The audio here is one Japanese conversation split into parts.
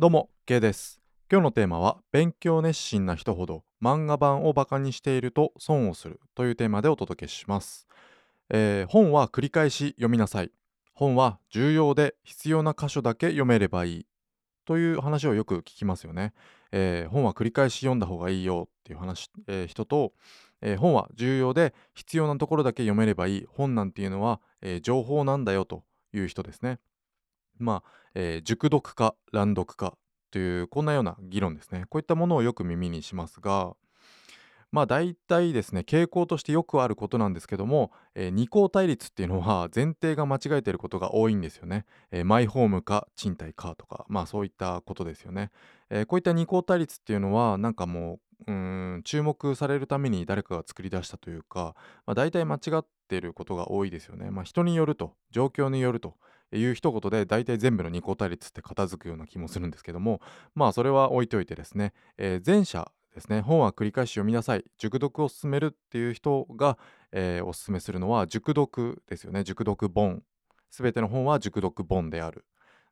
どうも、K です。今日のテーマは、勉強熱心な人ほど漫画版をバカにしていると損をするというテーマでお届けします。えー本は繰り返し読みなさい。本は重要で必要な箇所だけ読めればいい。という話をよく聞きますよね。えー本は繰り返し読んだ方がいいよっていう話、えー人と、えー本は重要で必要なところだけ読めればいい。本なんていうのは、えー情報なんだよという人ですね。まあ、えー熟読か乱読かというこんなような議論ですね。こういったものをよく耳にしますが、まあ大体ですね、傾向としてよくあることなんですけども、えー二項対立っていうのは前提が間違えていることが多いんですよね。えーマイホームか賃貸かとか、まあそういったことですよね。えーこういった二項対立っていうのは、なんかもう、うん、注目されるために誰かが作り出したというか、まあ大体間違っていることが多いですよね。まあ人によると、状況によると。いう一言で大体全部の二項対立って片付くような気もするんですけどもまあそれは置いといてですね、えー前者ですね本は繰り返し読みなさい熟読を進めるっていう人が、えーおすすめするのは熟読ですよね熟読本。すべての本は熟読本である。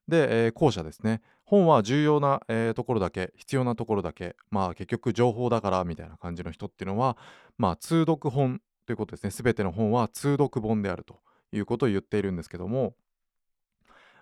で、えー後者ですね本は重要な、えーところだけ必要なところだけまあ結局情報だからみたいな感じの人っていうのはまあ通読本ということですねすべての本は通読本であるということを言っているんですけども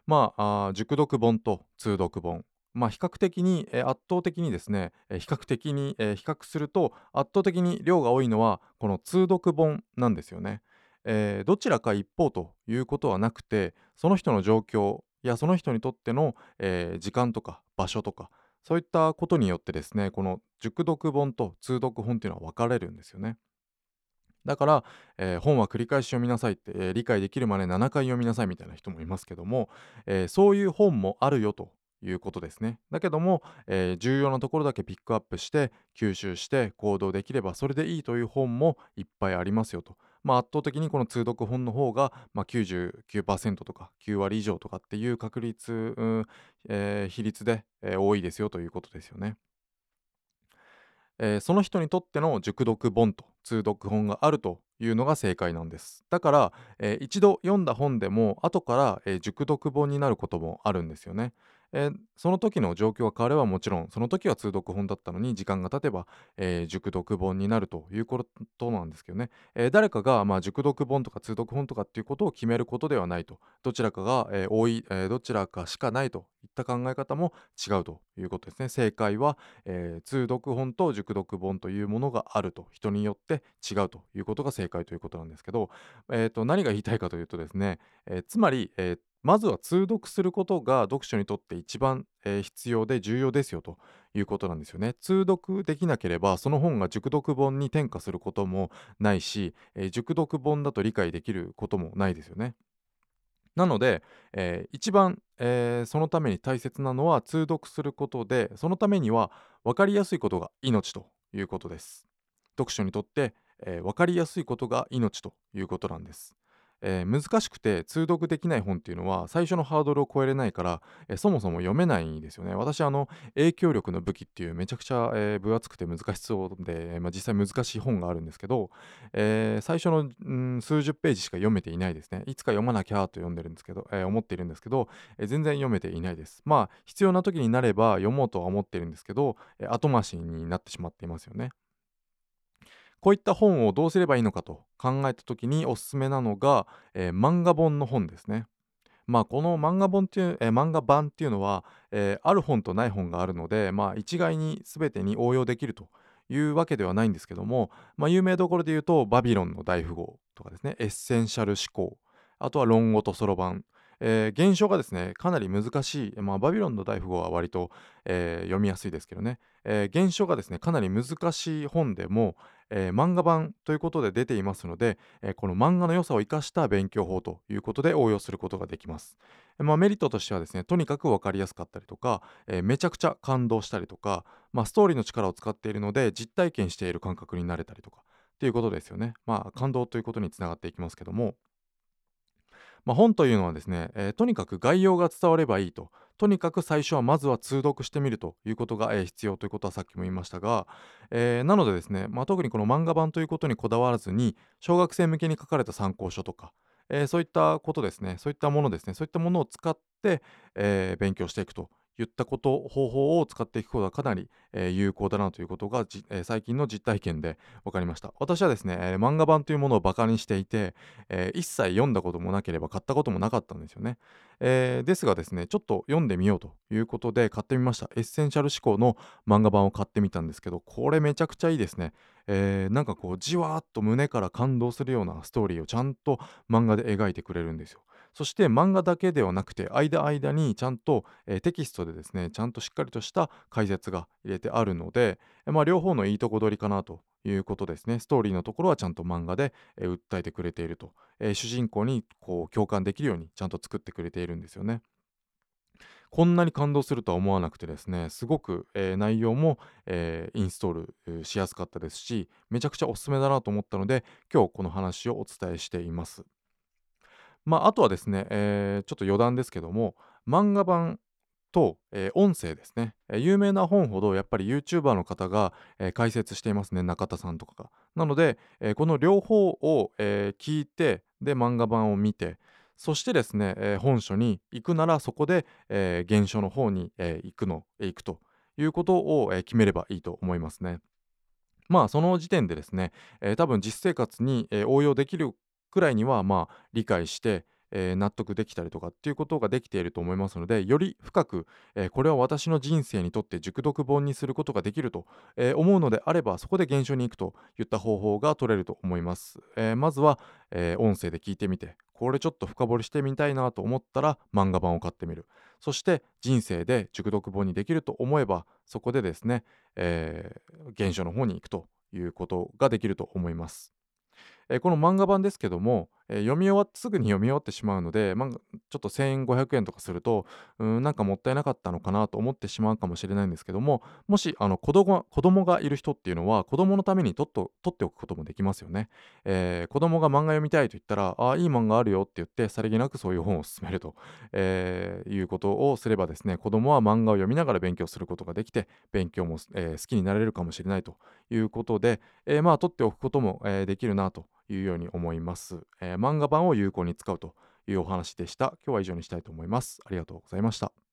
まああ熟読本と通読本まあ比較的に、えー圧倒的にですね、えー比較的に、えー比較すると圧倒的に量が多いのはこの通読本なんですよね。えーどちらか一方ということはなくてその人の状況やその人にとっての、えー時間とか場所とかそういったことによってですねこの熟読本と通読本っていうのは分かれるんですよね。だから、えー本は繰り返し読みなさいって、えー理解できるまで7回読みなさいみたいな人もいますけども、えーそういう本もあるよということですね。だけども、えー重要なところだけピックアップして吸収して行動できればそれでいいという本もいっぱいありますよと。まあ、圧倒的にこの通読本の方が、まあ、99%とか9割以上とかっていう確率、うんえー比率で、えー多いですよということですよね。えーその人にとっての熟読本と通読本があるというのが正解なんです。だから、えー一度読んだ本でも後から、えー熟読本になることもあるんですよね、えーその時の状況が変わればもちろんその時は通読本だったのに時間が経てば、えー熟読本になるということなんですけどね、えー誰かが、まあ、熟読本とか通読本とかっていうことを決めることではないと。どちらかが、えー多い、えーどちらかしかないといった考え方も違うということですね。正解はえー通読本と熟読本というものがあると。人によって違うということが正解ということなんですけど、えーと何が言いたいかというとですね、えーつまり、えーまずは通読することが読書にとって一番、えー必要で重要ですよということなんですよね。通読できなければその本が熟読本に転化することもないし、えー熟読本だと理解できることもないですよね。なので、えー一番、えーそのために大切なのは通読することでそのためには分かりやすいことが命ということです。読書にとって、えー分かりやすいことが命ということなんです。えー難しくて通読できない本っていうのは最初のハードルを超えれないから、えーそもそも読めないんですよね。私あの影響力の武器っていうめちゃくちゃ、えー分厚くて難しそうで、まあ、実際難しい本があるんですけど、え最初の、うん数十ページしか読めていないですね。いつか読まなきゃと読んでるんですけど、え思っているんですけど、え全然読めていないです。まあ必要な時になれば読もうとは思ってるんですけど、え後回しになってしまっていますよね。こういった本をどうすればいいのかと考えた時におすすめなのが、えー漫画本の本ですね。まあこの漫画本っていう、えー漫画版っていうのは、えーある本とない本があるので、まあ一概に全てに応用できるというわけではないんですけども、まあ有名どころで言うと、バビロンの大富豪とかですね、エッセンシャル思考、あとは論語とそろばん、えー原書がですね、かなり難しい、まあバビロンの大富豪は割と、えー読みやすいですけどね、えー原書がですね、かなり難しい本でも、えー漫画版ということで出ていますので、えーこの漫画の良さを生かした勉強法ということで応用することができます。まあ、メリットとしてはですね、とにかく分かりやすかったりとか、えーめちゃくちゃ感動したりとか、まあ、ストーリーの力を使っているので実体験している感覚になれたりとかっていうことですよね。まあ感動ということにつながっていきますけども、まあ、本というのはですね、えーとにかく概要が伝わればいいと。とにかく最初はまずは通読してみるということが、えー必要ということはさっきも言いましたが、えーなのでですね、まあ、特にこの漫画版ということにこだわらずに小学生向けに書かれた参考書とか、えそういったことですねそういったものですねそういったものを使って、え勉強していくといったこの方法を使っていくことがかなり、えー、有効だなということがえー、最近の実体験で分かりました。私はですね、えー、漫画版というものをバカにしていて、え一切読んだこともなければ買ったこともなかったんですよね、えですがですねちょっと読んでみようということで買ってみました。エッセンシャル思考の漫画版を買ってみたんですけどこれめちゃくちゃいいですね。えー、なんかこうじわーっと胸から感動するようなストーリーをちゃんと漫画で描いてくれるんですよ。そして漫画だけではなくて間間にちゃんと、えー、テキストでですねちゃんとしっかりとした解説が入れてあるので、えー、まあ、両方のいいとこ取りかなということですねストーリーのところはちゃんと漫画で、えー、訴えてくれていると、え主人公にこう共感できるようにちゃんと作ってくれているんですよね。こんなに感動するとは思わなくてですねすごく、えー、内容も、えー、インストールしやすかったですしめちゃくちゃおすすめだなと思ったので今日この話をお伝えしています。まあ、あとはですね、えー、ちょっと余談ですけども漫画版と、えー、音声ですね、えー、有名な本ほどやっぱり YouTuber の方が、えー、解説していますね中田さんとかがなので、えこの両方を、え聞いてで漫画版を見てそしてですね、え本書に行くならそこで、え原書の方に、え行くの行くということを、え決めればいいと思いますね。まあその時点でですね、え多分実生活に、え応用できるくらいにはまあ理解して、えー、納得できたりとかっていうことができていると思いますのでより深く、えー、これは私の人生にとって熟読本にすることができると、えー、思うのであればそこで現象に行くといった方法が取れると思います、えまずは、え音声で聞いてみてこれちょっと深掘りしてみたいなと思ったら漫画版を買ってみる。そして人生で熟読本にできると思えばそこでですね、え現象の方に行くということができると思います。えー、この漫画版ですけども、えー、読み終わってすぐに読み終わってしまうので、まあ、ちょっと1500円とかするとうんなんかもったいなかったのかなと思ってしまうかもしれないんですけどももしあの子供子供がいる人っていうのは子供のためにとっと取っておくこともできますよね、えー、子供が漫画読みたいと言ったらあいい漫画あるよって言ってさりげなくそういう本を勧めると、えー、いうことをすればですね子供は漫画を読みながら勉強することができて勉強も、え、好きになれるかもしれないということで、え、まあ取っておくことも、え、できるなというように思います、えー、漫画版を有効に使うというお話でした。今日は以上にしたいと思います。ありがとうございました。